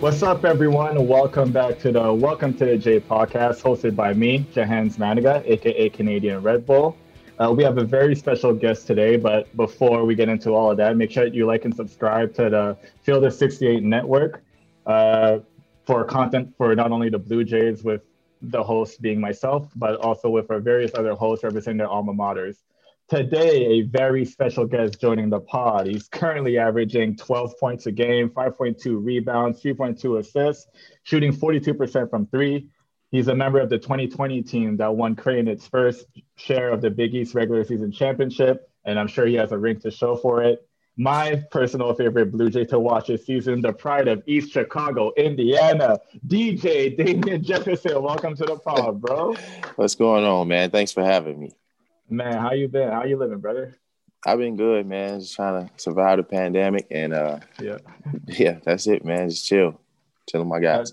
What's up, everyone? Welcome back to the Welcome to the J podcast, hosted by me, Jahenns Manigat, aka Canadian Red Bull. Uh, we have a very special guest today, but before we get into all of that, make sure you like and subscribe to the Field of 68 network uh, for content for not only the Blue Jays with the host being myself, but also with our various other hosts representing their alma maters. Today, a very special guest joining the pod. He's currently averaging 12 points a game, 5.2 rebounds, 3.2 assists, shooting 42% from three. He's a member of the 2020 team that won Creighton its first share of the Big East regular season championship, and I'm sure he has a ring to show for it. My personal favorite Blue Jay to watch this season, the pride of East Chicago, Indiana, DJ Damien Jefferson. Welcome to the pod, bro. What's going on, man? Thanks for having me. Man, how you been? How you living, brother? I've been good, man. Just trying to survive the pandemic, and uh, yeah, yeah, that's it, man. Just chill, chilling my guys.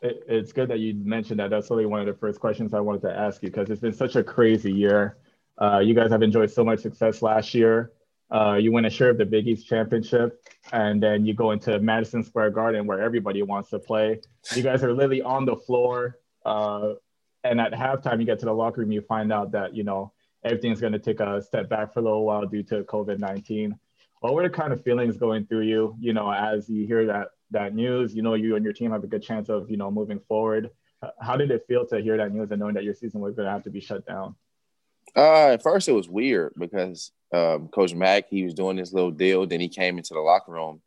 It, it's good that you mentioned that. That's really one of the first questions I wanted to ask you because it's been such a crazy year. Uh, you guys have enjoyed so much success last year. Uh, you win a share of the Big East championship, and then you go into Madison Square Garden where everybody wants to play. You guys are literally on the floor, uh, and at halftime, you get to the locker room, you find out that you know everything's going to take a step back for a little while due to COVID 19. What were the kind of feelings going through you, you know, as you hear that that news? You know, you and your team have a good chance of, you know, moving forward. How did it feel to hear that news and knowing that your season was going to have to be shut down? Uh, at first, it was weird because um, Coach Mack he was doing this little deal. Then he came into the locker room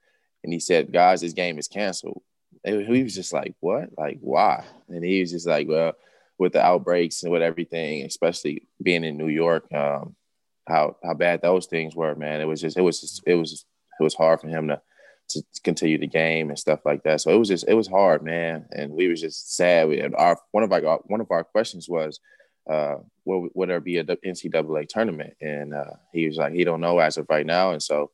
and he said, "Guys, this game is canceled." He was just like, "What? Like, why?" And he was just like, "Well." With the outbreaks and with everything, especially being in New York, um, how how bad those things were, man. It was just it was just, it was it was hard for him to to continue the game and stuff like that. So it was just it was hard, man. And we was just sad. We had our one of our one of our questions was, uh, will, would there be a NCAA tournament? And uh, he was like, he don't know as of right now. And so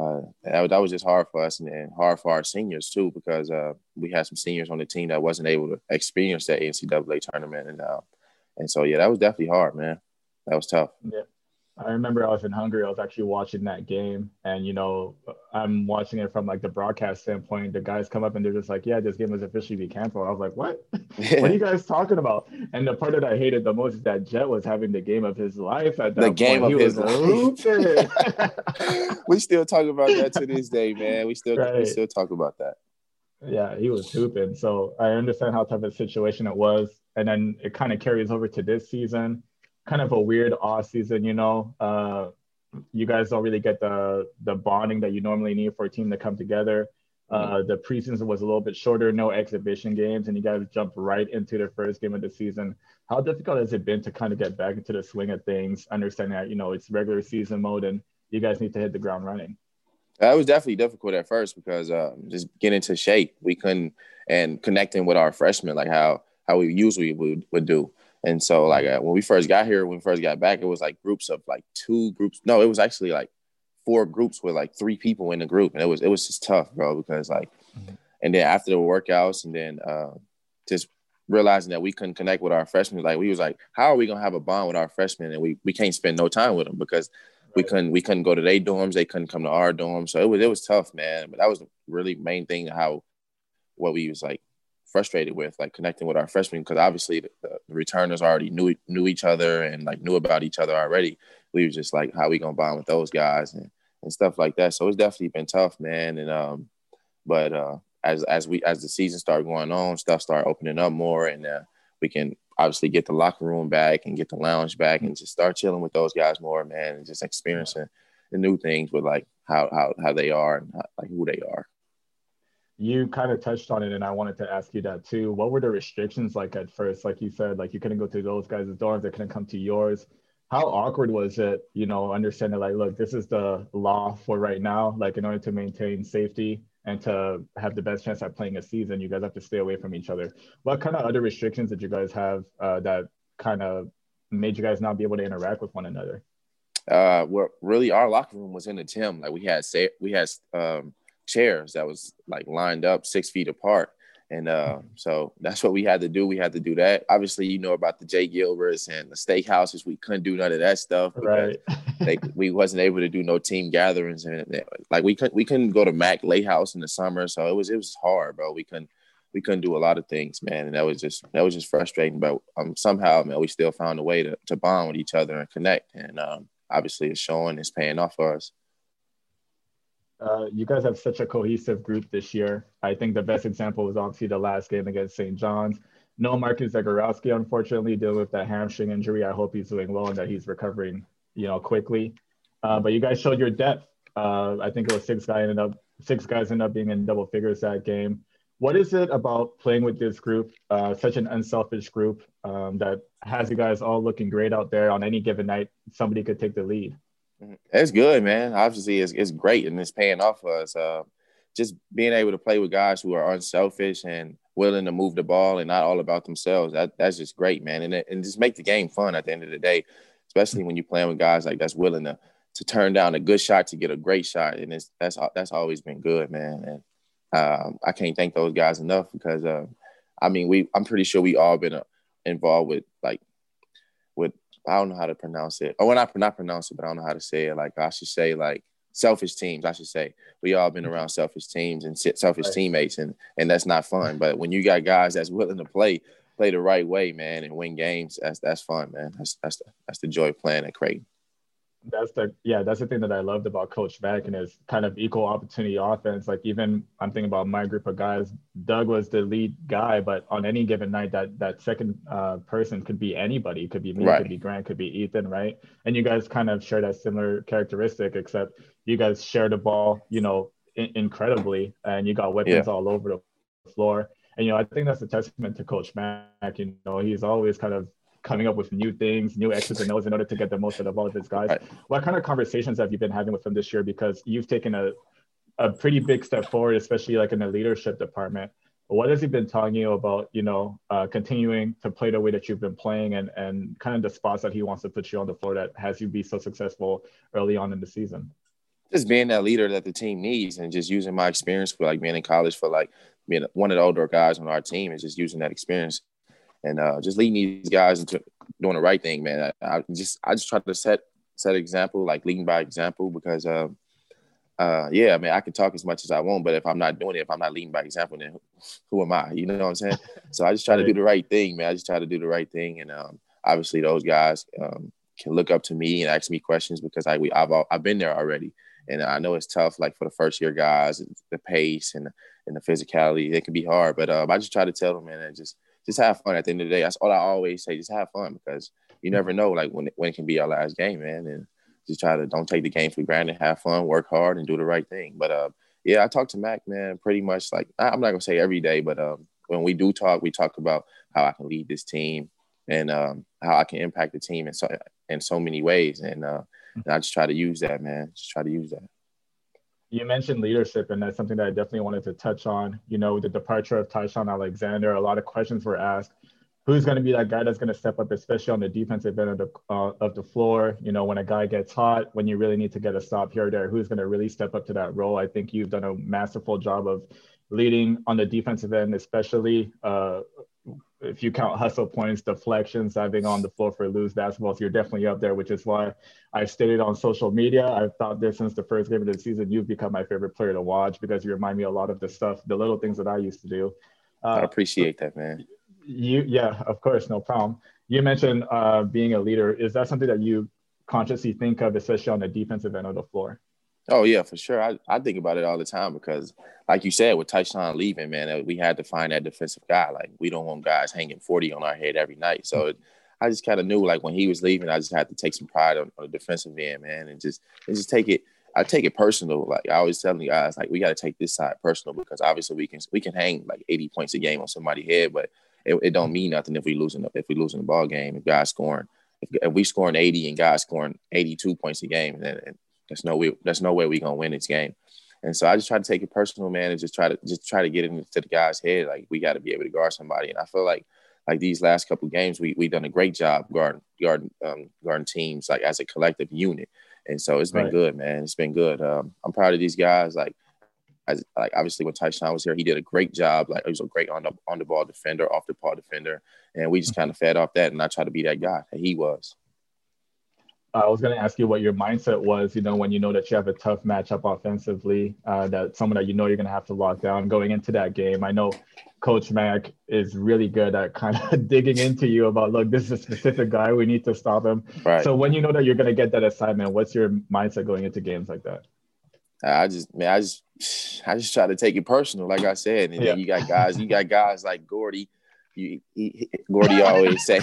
uh, that, that was just hard for us and, and hard for our seniors too because uh, we had some seniors on the team that wasn't able to experience that NCAA tournament and uh, and so yeah, that was definitely hard, man. That was tough. Yeah. I remember I was in Hungary. I was actually watching that game, and you know, I'm watching it from like the broadcast standpoint. The guys come up and they're just like, "Yeah, this game was officially been canceled." I was like, "What? what are you guys talking about?" And the part that I hated the most is that Jet was having the game of his life at that the game point. of he his life. we still talk about that to this day, man. We still right. we still talk about that. Yeah, he was hooping. So I understand how tough a situation it was, and then it kind of carries over to this season kind of a weird off season, you know. Uh, you guys don't really get the the bonding that you normally need for a team to come together. Uh, the preseason was a little bit shorter, no exhibition games, and you guys jumped right into the first game of the season. How difficult has it been to kind of get back into the swing of things, understanding that you know it's regular season mode and you guys need to hit the ground running? That was definitely difficult at first because uh, just getting into shape, we couldn't, and connecting with our freshmen like how how we usually would, would do. And so like uh, when we first got here, when we first got back, it was like groups of like two groups. No, it was actually like four groups with like three people in the group, and it was it was just tough, bro. Because like, mm-hmm. and then after the workouts, and then uh, just realizing that we couldn't connect with our freshmen, like we was like, how are we gonna have a bond with our freshmen, and we we can't spend no time with them because we couldn't we couldn't go to their dorms, they couldn't come to our dorms, so it was it was tough, man. But that was the really main thing how what we was like frustrated with, like connecting with our freshmen, because obviously the, the, returners already knew knew each other and like knew about each other already. We were just like, how we gonna bond with those guys and, and stuff like that. So it's definitely been tough, man. And um, but uh, as as we as the season started going on, stuff started opening up more, and uh, we can obviously get the locker room back and get the lounge back and just start chilling with those guys more, man, and just experiencing the new things with like how how how they are and how, like who they are you kind of touched on it and i wanted to ask you that too. What were the restrictions like at first? Like you said like you couldn't go to those guys' dorms they couldn't come to yours. How awkward was it you know understanding like look this is the law for right now. Like in order to maintain safety and to have the best chance at playing a season you guys have to stay away from each other. What kind of other restrictions did you guys have uh, that kind of made you guys not be able to interact with one another? Uh well really our locker room was in the gym. Like we had say we had um chairs that was like lined up six feet apart. And uh, so that's what we had to do. We had to do that. Obviously, you know about the Jay Gilberts and the steakhouses. We couldn't do none of that stuff. Right. they, we wasn't able to do no team gatherings and like we couldn't we couldn't go to Mac Lake House in the summer. So it was it was hard, bro. We couldn't we couldn't do a lot of things, man. And that was just that was just frustrating. But um, somehow, man, we still found a way to, to bond with each other and connect. And um, obviously, it's showing, it's paying off for us. Uh, you guys have such a cohesive group this year. I think the best example was obviously the last game against St. John's. No Marcus Zegarowski, unfortunately, dealing with that hamstring injury. I hope he's doing well and that he's recovering, you know, quickly. Uh, but you guys showed your depth. Uh, I think it was six guys ended up six guys ended up being in double figures that game. What is it about playing with this group, uh, such an unselfish group um, that has you guys all looking great out there on any given night? Somebody could take the lead. It's good, man. Obviously, it's, it's great and it's paying off for us. Uh, just being able to play with guys who are unselfish and willing to move the ball and not all about themselves. That that's just great, man. And it, and just make the game fun at the end of the day, especially when you're playing with guys like that's willing to to turn down a good shot to get a great shot. And it's that's that's always been good, man. And um, I can't thank those guys enough because uh, I mean we I'm pretty sure we all been uh, involved with like I don't know how to pronounce it. Oh, when I not pronounce it, but I don't know how to say it. Like I should say, like selfish teams. I should say we all been mm-hmm. around selfish teams and selfish right. teammates, and and that's not fun. Mm-hmm. But when you got guys that's willing to play play the right way, man, and win games, that's that's fun, man. That's that's the that's the joy of playing at Creighton that's the yeah that's the thing that i loved about coach mack and his kind of equal opportunity offense. Like even i'm thinking about my group of guys. Doug was the lead guy but on any given night that that second uh, person could be anybody. It could be me right. could be grant could be ethan right? And you guys kind of share that similar characteristic except you guys share the ball you know in- incredibly and you got weapons yeah. all over the floor. And you know i think that's a testament to coach mack you know? He's always kind of coming up with new things, new X's and O's in order to get the most out of all of his guys. Right. What kind of conversations have you been having with him this year? Because you've taken a, a pretty big step forward, especially like in the leadership department. What has he been telling you about, you know, uh, continuing to play the way that you've been playing and, and kind of the spots that he wants to put you on the floor that has you be so successful early on in the season? Just being that leader that the team needs and just using my experience for like being in college for like being one of the older guys on our team and just using that experience and uh, just leading these guys into doing the right thing, man. I, I, just I just try to set set example, like leading by example, because uh, uh, yeah, I mean, I can talk as much as I want, but if I'm not doing it, if I'm not leading by example, then who, who am I? You know what I'm saying? so I just try to do the right thing, man. I just try to do the right thing, and um, obviously those guys um, can look up to me and ask me questions because I we I've I've been there already, and I know it's tough, like for the first year guys, the pace and and the physicality, it can be hard, but um, I just try to tell them, man, and just just have fun at the end of the day. That's all I always say. Just have fun because you never know like when when it can be our last game, man. And just try to don't take the game for granted. Have fun, work hard, and do the right thing. But uh, yeah, I talk to Mac, man, pretty much like I'm not gonna say every day, but um, when we do talk, we talk about how I can lead this team and um, how I can impact the team in so in so many ways. And, uh, and I just try to use that, man. Just try to use that you mentioned leadership, and that's something that I definitely wanted to touch on. You know, the departure of Ty-Shon Alexander, a lot of questions were asked. Who's going to be that guy that's going to step up, especially on the defensive end of the uh, of the floor? You know, when a guy gets hot, when you really need to get a stop here or there, who's going to really step up to that role? I think you've done a masterful job of leading on the defensive end, especially uh, if you count hustle points, deflections, having on the floor for loose basketballs, you're definitely up there, which is why I've stated on social media. I've thought this since the first game of the season. You've become my favorite player to watch because you remind me a lot of the stuff, the little things that I used to do. Uh, I appreciate that, man. You, yeah, of course, no problem. You mentioned uh, being a leader. Is that something that you consciously think of, especially on the defensive end of the floor? Oh yeah, for sure. I, I think about it all the time because, like you said, with Ty-Shon leaving, man, we had to find that defensive guy. Like we don't want guys hanging forty on our head every night. So mm-hmm. I just kind of knew like when he was leaving, I just had to take some pride on, on the defensive end, man, and just and just take it. I take it personal. Like I always tell the guys, like we got to take this side personal because obviously we can we can hang like eighty points a game on somebody's head, but it, it don't mean nothing if we losing if we losing the ball game. If guys scoring, if, if we scoring eighty and guys scoring eighty two points a game, then there's no way. There's no way we're gonna win this game. And so I just try to take it personal, man, and just try to just try to get into the guy's head. Like we got to be able to guard somebody. And I feel like like these last couple games, we we done a great job guarding guarding um, guarding teams like as a collective unit. And so it's been right. good, man. It's been good. Um, I'm proud of these guys. Like as like obviously when Ty-Shon was here, he did a great job. Like he was a great on the on the ball defender, off the ball defender, and we just mm-hmm. kind of fed off that. And I tried to be that guy that he was. I was going to ask you what your mindset was, you know, when you know that you have a tough matchup offensively, uh, that someone that you know you're going to have to lock down going into that game. I know Coach Mack is really good at kind of digging into you about, look, this is a specific guy, we need to stop him. Right. So when you know that you're going to get that assignment, what's your mindset going into games like that? I just, man, I just, I just try to take it personal, like I said. And yeah. you got guys, you got guys like Gordy you, he, Gordy always say,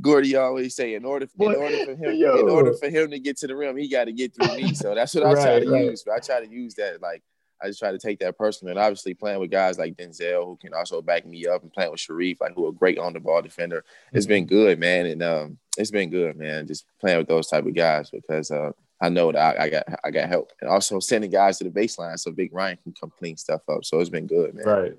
Gordy always say, in order, in order for him, Yo. in order for him to get to the rim, he got to get through me. So that's what I right, try to right. use. But I try to use that like I just try to take that personal. And obviously playing with guys like Denzel who can also back me up and playing with Shereef, like who are great on the ball defender. It's been mm-hmm. good, man. And um, it's been good, man. Just playing with those type of guys because uh, I know that I, I, got I got help. And also sending guys to the baseline so Big Ryan can come clean stuff up. So it's been good, man. Right.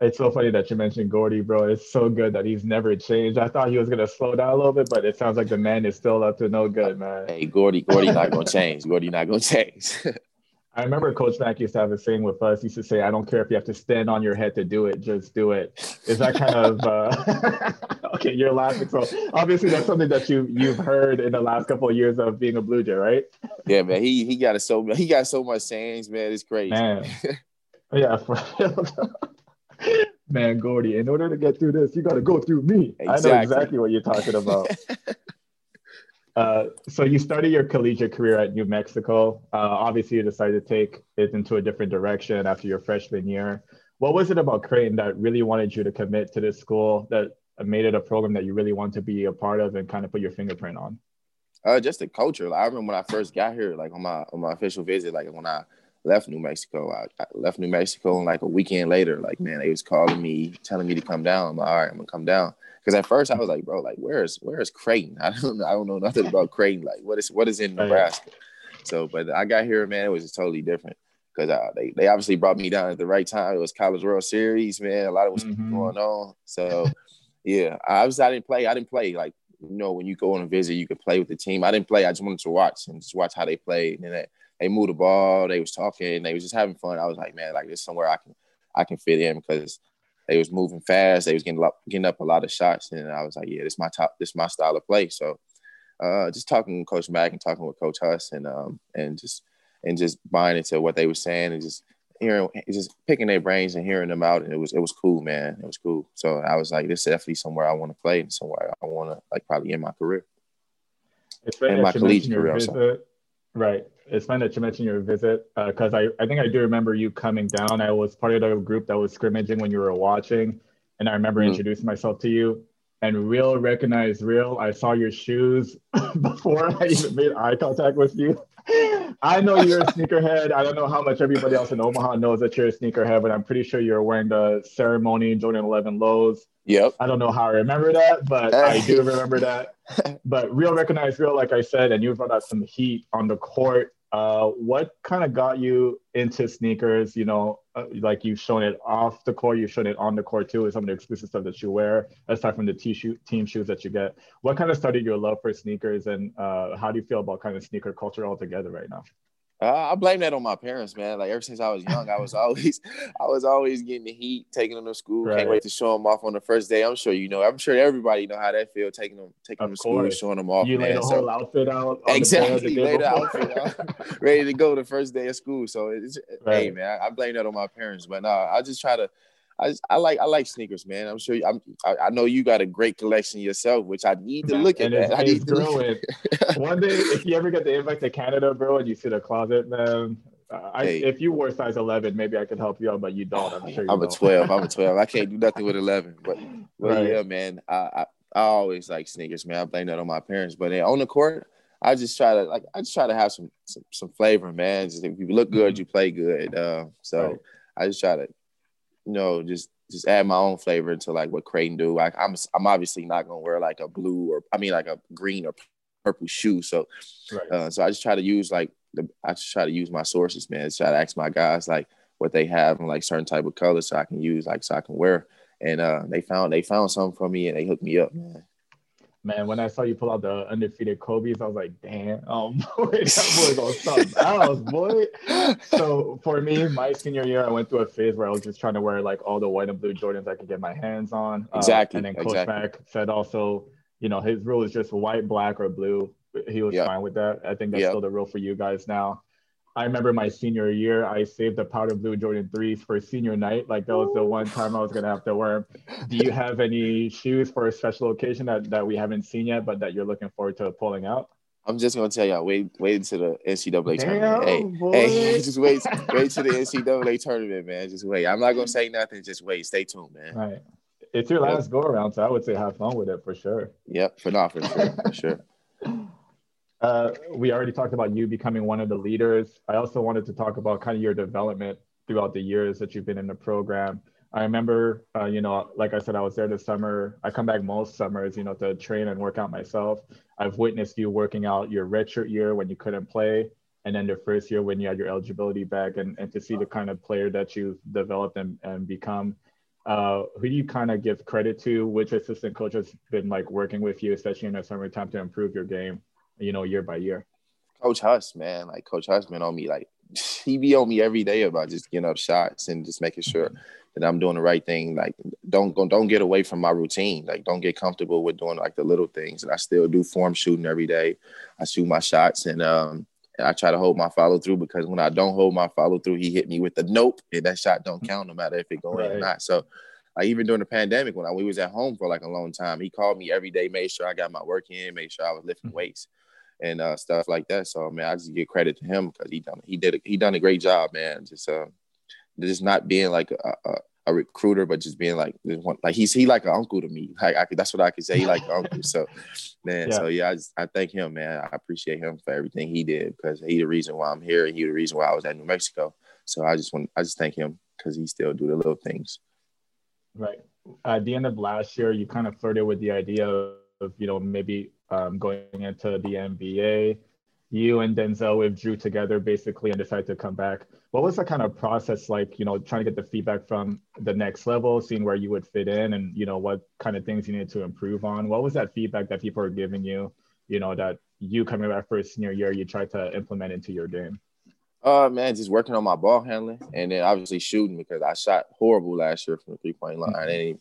It's so funny that you mentioned Gordy, bro. It's so good that he's never changed. I thought he was gonna slow down a little bit, but it sounds like the man is still up to no good, man. Hey, Gordy, Gordy not gonna change. Gordy not gonna change. I remember Coach Mack used to have a saying with us. He used to say, "I don't care if you have to stand on your head to do it, just do it." Is that kind of uh... okay? You're laughing, so obviously that's something that you you've heard in the last couple of years of being a Blue Jay, right? Yeah, man. He he got so he got so much sayings, man. It's crazy. Man. yeah, for Man, Gordy, in order to get through this, you got to go through me. Exactly. I know exactly what you're talking about. uh, so you started your collegiate career at New Mexico. Uh, obviously, you decided to take it into a different direction after your freshman year. What was it about Creighton that really wanted you to commit to this school that made it a program that you really want to be a part of and kind of put your fingerprint on? Uh, just the culture. Like, I remember when I first got here, like on my on my official visit, like when I left New Mexico. I, I, left New Mexico and like a weekend later, like man, they was calling me, telling me to come down. I'm like, all right, I'm gonna come down. Because at first I was like, bro, like where's where's Creighton? I don't I don't know nothing about Creighton. Like what is what is in Nebraska? So, but I got here, man, it was totally different. Because uh, they, they obviously brought me down at the right time. It was College World Series, man. A lot of was mm-hmm. going on. So, yeah, I was I didn't play. I didn't play like you know when you go on a visit, you could play with the team. I didn't play. I just wanted to watch and just watch how they played. And that they moved the ball, they was talking, they was just having fun. I was like, man, like this somewhere I can I can fit in because they was moving fast, they was getting up getting up a lot of shots, and I was like, yeah, this is my top, this my style of play. So uh, just talking with Coach Mack and talking with Coach Huss and um and just and just buying into what they were saying and just hearing just picking their brains and hearing them out and it was it was cool man it was cool so i was like this is definitely somewhere i want to play and somewhere i want to like probably in my career in my collegiate career right it's fun that you mentioned your visit because uh, I, I think I do remember you coming down. I was part of the group that was scrimmaging when you were watching, and I remember mm-hmm. introducing myself to you. And real recognized real. I saw your shoes before I even made eye contact with you. I know you're a sneakerhead. I don't know how much everybody else in Omaha knows that you're a sneakerhead, but I'm pretty sure you're wearing the ceremony Jordan 11 lows. Yep. I don't know how I remember that, but I do remember that. But real recognized real, like I said, and you brought out some heat on the court uh, what kind of got you into sneakers? You know, uh, like you've shown it off the court, you've shown it on the court too, with some of the exclusive stuff that you wear, aside from the team shoes that you get. What kind of started your love for sneakers, and uh, how do you feel about kind of sneaker culture altogether right now? Uh, I blame that on my parents, man. Like ever since I was young, I was always, I was always getting the heat, taking them to school. Right. Can't wait to show them off on the first day. I'm sure you know. I'm sure everybody know how that feel, taking them, taking of them to school, showing them off. You man. lay the so, whole outfit out. Exactly, the lay the outfit out, ready to go the first day of school. So it's, right. hey, man, I, I blame that on my parents. But no, I just try to I, I like I like sneakers, man. I'm sure you, I'm, I, I know you got a great collection yourself, which I need to look at. That. I need to growing. One day, if you ever get the invite to Canada, bro, and you see the closet, man. Uh, I, hey. if you wore size 11, maybe I could help you out, but you don't. I'm sure. I'm don't. a 12. I'm a 12. I can't do nothing with 11. But, but right. yeah, man. I, I, I always like sneakers, man. I blame that on my parents. But on the court, I just try to like I just try to have some some, some flavor, man. Just if you look good, mm-hmm. you play good. Uh, so right. I just try to, you know, just just add my own flavor to like what Creighton do. Like I'm I'm obviously not gonna wear like a blue or I mean like a green or purple shoe. So right. uh, so I just try to use like the I just try to use my sources, man. Just try to ask my guys like what they have and like certain type of colors so I can use like so I can wear. And uh, they found they found something for me and they hooked me up, man. Man, when I saw you pull out the undefeated Kobe's, I was like, damn, oh boy, that boy gonna something else, boy. So for me, my senior year, I went through a phase where I was just trying to wear like all the white and blue Jordans I could get my hands on. Exactly. Uh, and then Coach exactly. Mack said also, you know, his rule is just white, black, or blue. He was Yep. fine with that. I think that's Yep. still the rule for you guys now. I remember my senior year, I saved the powder blue Jordan threes for senior night. Like that was the one time I was gonna have to wear. Do you have any shoes for a special occasion that, that we haven't seen yet, but that you're looking forward to pulling out? I'm just gonna tell y'all, wait, wait until the NCAA Damn, tournament. Hey, boy. hey, just wait, wait till the NCAA tournament, man. Just wait. I'm not gonna say nothing. Just wait. Stay tuned, man. Right. It's your Yep. last go around, so I would say have fun with it for sure. Yep, for not for sure, for sure. Uh, we already talked about you becoming one of the leaders. I also wanted to talk about kind of your development throughout the years that you've been in the program. I remember, uh, you know, like I said, I was there this summer. I come back most summers, you know, to train and work out myself. I've witnessed you working out your redshirt year when you couldn't play, and then the first year when you had your eligibility back, and, and to see the kind of player that you've developed and, and become. Uh, who do you kind of give credit to? Which assistant coach has been like working with you, especially in the summertime, to improve your game? You know, year by year. Coach Huss, man, like Coach Huss been on me, like he be on me every day about just getting up shots and just making sure mm-hmm. that I'm doing the right thing. Like don't go, don't get away from my routine. Like don't get comfortable with doing like the little things. And I still do form shooting every day. I shoot my shots and um and I try to hold my follow through because when I don't hold my follow through, he hit me with the nope, and that shot don't mm-hmm. count no matter if it go in or not. So. Like even during the pandemic, when I, we was at home for like a long time, he called me every day, made sure I got my work in, made sure I was lifting mm-hmm. weights and uh, stuff like that. So man, I just give credit to him because he done he did a, he done a great job, man. Just uh, just not being like a, a, a recruiter, but just being like this one, like he's he like an uncle to me. Like I could, that's what I could say. He like an uncle. So man, Yeah. so yeah, I just I thank him, man. I appreciate him for everything he did because he the reason why I'm here and he the reason why I was at New Mexico. So I just want I just thank him because he still do the little things. Right. At the end of last year, you kind of flirted with the idea of, you know, maybe um, going into the NBA. You and Denzel withdrew together basically and decided to come back. What was the kind of process like, you know, trying to get the feedback from the next level, seeing where you would fit in and, you know, what kind of things you needed to improve on? What was that feedback that people were giving you, you know, that you coming back for a senior year, you tried to implement into your game? Uh man, just working on my ball handling and then obviously shooting because I shot horrible last year from the three point line. And,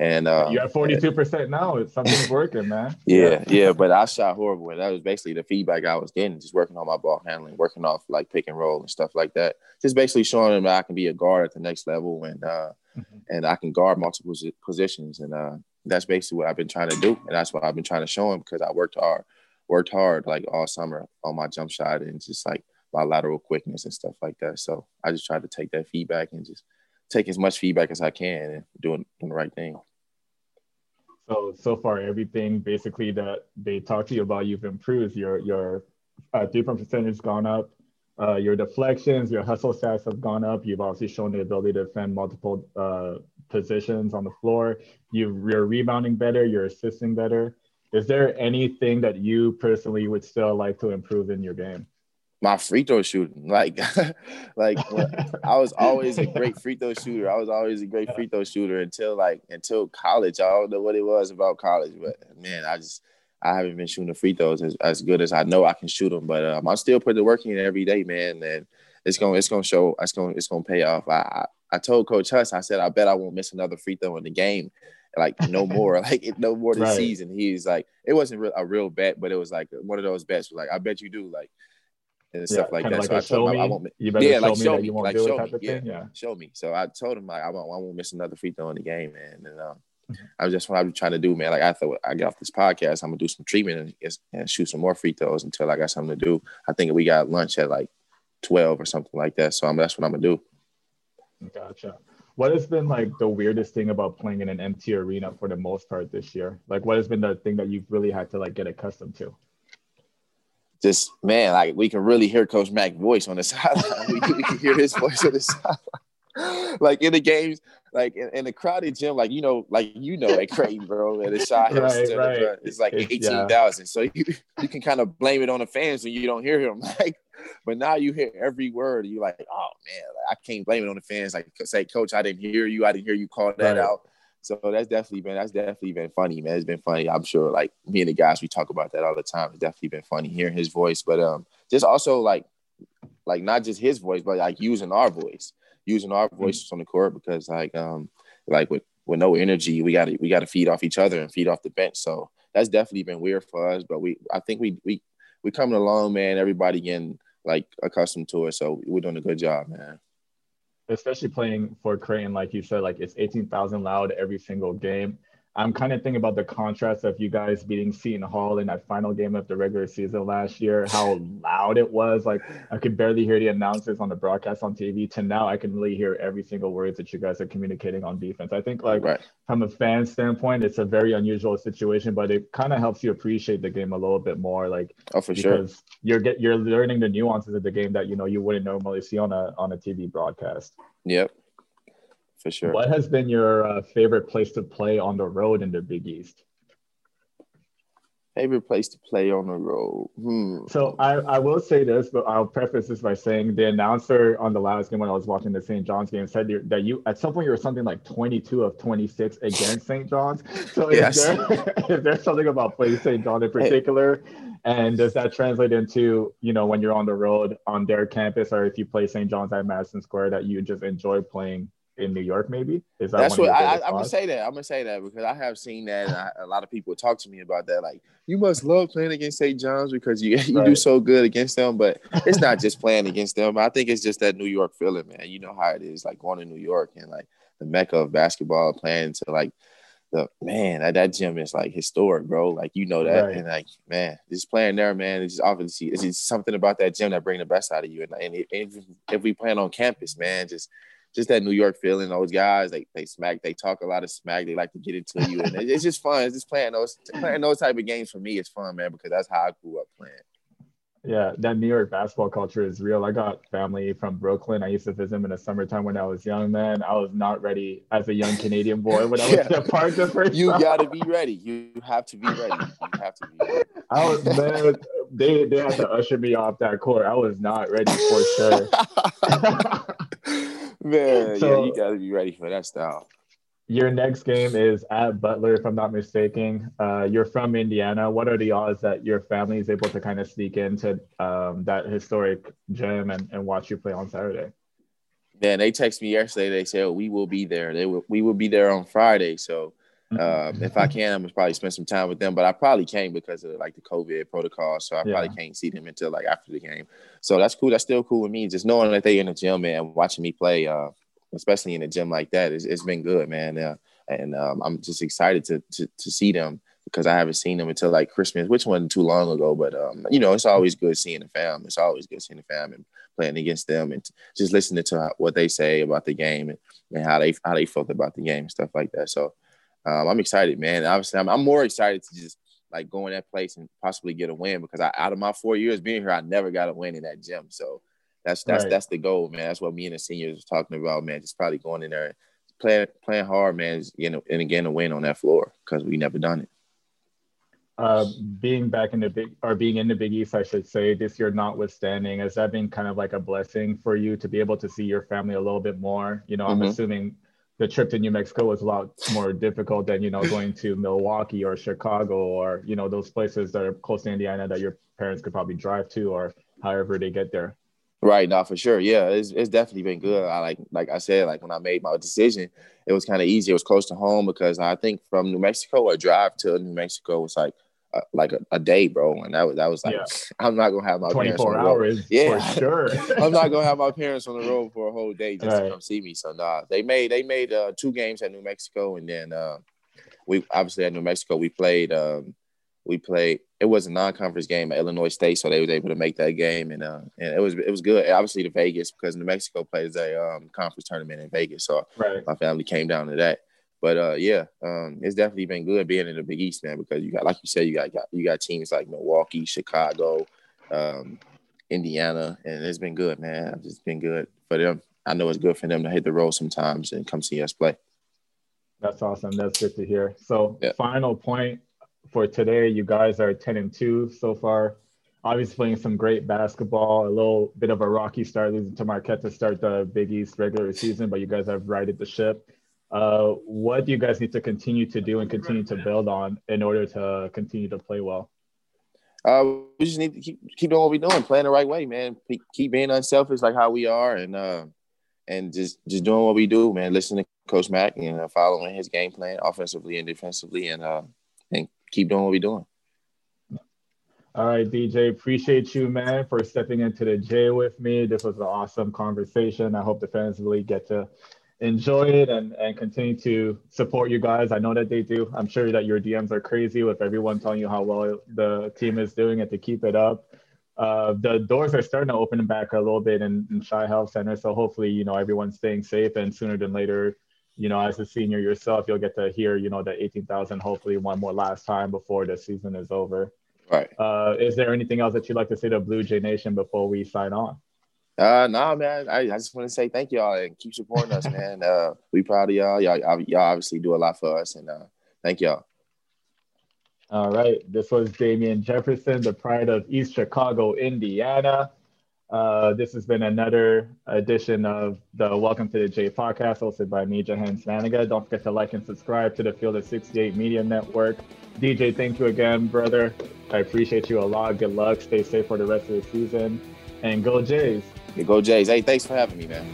and uh, You're at 42% now. It's something's working, man. yeah, yeah, but I shot horrible. And that was basically the feedback I was getting, just working on my ball handling, working off like pick and roll and stuff like that. Just basically showing them that I can be a guard at the next level and uh Mhm. and I can guard multiple positions. And uh that's basically what I've been trying to do. And that's what I've been trying to show him because I worked hard, worked hard like all summer on my jump shot and just like my lateral quickness and stuff like that. So I just tried to take that feedback and just take as much feedback as I can and doing, doing the right thing. So so far, everything basically that they talk to you about, you've improved. Your your uh, three point percentage has gone up. Uh, your deflections, your hustle stats have gone up. You've obviously shown the ability to defend multiple uh, positions on the floor. you you're rebounding better. You're assisting better. Is there anything that you personally would still like to improve in your game? My free throw shooting. Like, like I was always a great free throw shooter. I was always a great free throw shooter until like until college. I don't know what it was about college, but man, I just I haven't been shooting the free throws as, as good as I know I can shoot them. But um, I'm still putting the work in every day, man, and it's gonna it's gonna show. It's gonna it's gonna pay off. I I, I told Coach Huss, I said I bet I won't miss another free throw in the game. Like no more, like no more this Right. season. He's like, it wasn't a real bet, but it was like one of those bets. Like, I bet you do, like, and stuff like that. so a I told him I, I won't. You better Yeah, show like me show that me, like show me, yeah. thing. Yeah. show me. So I told him like I won't, I won't miss another free throw in the game, man. And uh, Mm-hmm. I was just what I've been trying to do, man. Like I thought I get off this podcast, I'm gonna do some treatment and, and shoot some more free throws until I got something to do. I think we got lunch at like twelve or something like that. So I'm, that's what I'm gonna do. Gotcha. What has been like the weirdest thing about playing in an empty arena for the most part this year? Like, what has been the thing that you've really had to like get accustomed to? Just man, like we can really hear Coach Mack's voice on the sideline. we, we can hear his voice on the sideline. like in the games, like in, in the crowded gym, like you know, like you know at Creighton, bro, at the shot Right, right. it's like eighteen thousand. So you you can kind of blame it on the fans when you don't hear him. Like, but now you hear every word, You're like, oh man, like, I can't blame it on the fans. Like say, Coach, I didn't hear you. I didn't hear you call that Right. out. So that's definitely been that's definitely been funny, man. It's been funny. I'm sure like me and the guys we talk about that all the time. It's definitely been funny hearing his voice, but um just also like like not just his voice, but like using our voice, using our mm-hmm. voices mm-hmm. on the court because like um like with with no energy, we got to we got to feed off each other and feed off the bench. So that's definitely been weird for us, but we I think we we we coming along, man. Everybody getting like accustomed to it, so we're doing a good job, man especially playing for Creighton, like you said, like it's 18,000 loud every single game. I'm kind of thinking about the contrast of you guys beating Seton Hall in that final game of the regular season last year, how loud it was. Like I could barely hear the announcers on the broadcast on TV to now I can really hear every single word that you guys are communicating on defense. I think like right. from a fan standpoint, it's a very unusual situation, but it kind of helps you appreciate the game a little bit more. Like oh for sure. You're get you're learning the nuances of the game that you know you wouldn't normally see on a on a TV broadcast. Yep for sure. What has been your uh, favorite place to play on the road in the Big East? Favorite place to play on the road. Hmm. So I, I will say this, but I'll preface this by saying the announcer on the last game when I was watching the St. John's game said that you at some point you were something like 22 of 26 against St. John's. So is, yes. there, is there something about playing St. John in particular? And does that translate into, you know, when you're on the road on their campus or if you play St. John's at Madison Square that you just enjoy playing in New York, maybe. Is that that's what I, am gonna say that. I'm gonna say that because I have seen that, and I, a lot of people talk to me about that. Like, you must love playing against St. John's because you you right. do so good against them. But it's not just playing against them. I think it's just that New York feeling, man. You know how it is, like going to New York and like the mecca of basketball, playing to like the man that, that gym is like historic, bro. Like you know that, right. and like man, just playing there, man. It's just obviously it's just something about that gym that bring the best out of you. And, and, if, if we plan on campus, man, just just that New York feeling. Those guys, they they smack, they talk a lot of smack. They like to get into you, and it's just fun. It's just playing those playing those type of games for me. It's fun, man, because that's how I grew up playing. Yeah, that New York basketball culture is real. I got family from Brooklyn. I used to visit them in the summertime when I was young, man. I was not ready as a young Canadian boy when I was yeah. part the first You got to be ready. You have to be ready. You have to be ready. I was, man, they, they had to usher me off that court. I was not ready for sure. Man, so, yeah, you got to be ready for that style. Your next game is at Butler, if I'm not mistaken. Uh, you're from Indiana. What are the odds that your family is able to kind of sneak into um, that historic gym and, and watch you play on Saturday? Yeah, they texted me yesterday. They said we will be there. They will, we will be there on Friday. So um, if I can, I'm gonna probably spend some time with them. But I probably can't because of like the COVID protocol. So I yeah. probably can't see them until like after the game. So that's cool. That's still cool with me. Just knowing that they're in the gym and watching me play, uh, especially in the gym like that, it's, it's been good, man. Uh, and um, I'm just excited to, to to see them because I haven't seen them until like Christmas, which wasn't too long ago. But um, you know, it's always good seeing the fam. It's always good seeing the fam and playing against them and just listening to what they say about the game and, and how they how they felt about the game and stuff like that. So um, I'm excited, man. Obviously, I'm, I'm more excited to just like go in that place and possibly get a win because I, out of my four years being here, I never got a win in that gym. So that's that's right. that's the goal, man. That's what me and the seniors are talking about, man. Just probably going in there, playing playing hard, man, you know, and again a win on that floor because we never done it. Uh, being back in the big or being in the Big East, I should say, this year notwithstanding, has that been kind of like a blessing for you to be able to see your family a little bit more? You know, I'm mm-hmm. assuming the trip to New Mexico was a lot more difficult than you know going to Milwaukee or Chicago or you know those places that are close to Indiana that your parents could probably drive to or however they get there. Right now, for sure, yeah, it's, it's definitely been good. I like like I said, like when I made my decision, it was kind of easy. It was close to home because I think from New Mexico, a drive to New Mexico was like uh, like a, a, day, bro. And that was that was like, yeah. I'm not gonna have my 24 hours. Yeah, for sure. I'm not gonna have my parents on the road for a whole day just right. to come see me. So nah, they made they made uh, two games at New Mexico, and then uh, we obviously at New Mexico we played. Um, we played. It was a non-conference game at Illinois State, so they was able to make that game, and uh, and it was it was good. Obviously, to Vegas because New Mexico plays a um, conference tournament in Vegas, so right. my family came down to that. But uh, yeah, um, it's definitely been good being in the Big East, man, because you got, like you said, you got, got you got teams like Milwaukee, Chicago, um, Indiana, and it's been good, man. It's been good for them. I know it's good for them to hit the road sometimes and come see us play. That's awesome. That's good to hear. So, yeah. final point for today, you guys are ten and two so far. Obviously, playing some great basketball. A little bit of a rocky start, losing to Marquette to start the Big East regular season, but you guys have righted the ship Uh, what do you guys need to continue to do and continue to build on in order to continue to play well? Uh, we just need to keep keep doing what we're doing, playing the right way, man. Keep being unselfish like how we are, and uh, and just just doing what we do, man. Listening to Coach Mack and uh, following his game plan, offensively and defensively, and uh, and keep doing what we're doing. All right, DJ, appreciate you, man, for stepping into the J with me. This was an awesome conversation. I hope the fans really get to enjoy it and, and continue to support you guys. I know that they do. I'm sure that your DMs are crazy with everyone telling you how well the team is doing and to keep it up. Uh, the doors are starting to open back a little bit in, in Chi Health Center. So hopefully, you know, everyone's staying safe and sooner than later, you know, as a senior yourself, you'll get to hear, you know, the 18,000 hopefully one more last time before the season is over. Right. Uh, is there anything else that you'd like to say to Blue Jay Nation before we sign on? Uh, nah, man. I, I just want to say thank y'all and keep supporting us, man. Uh, we proud of y'all. Y'all, y'all obviously do a lot for us, and uh, thank y'all. All right. This was Damien Jefferson, the pride of East Chicago, Indiana. Uh, this has been another edition of the Welcome to the J podcast hosted by me, Jahenns Manigat. Don't forget to like and subscribe to the Field of 68 Media Network. DJ, thank you again, brother. I appreciate you a lot. Good luck. Stay safe for the rest of the season. And go Jays. Yeah, go Jays. Hey, thanks for having me, man.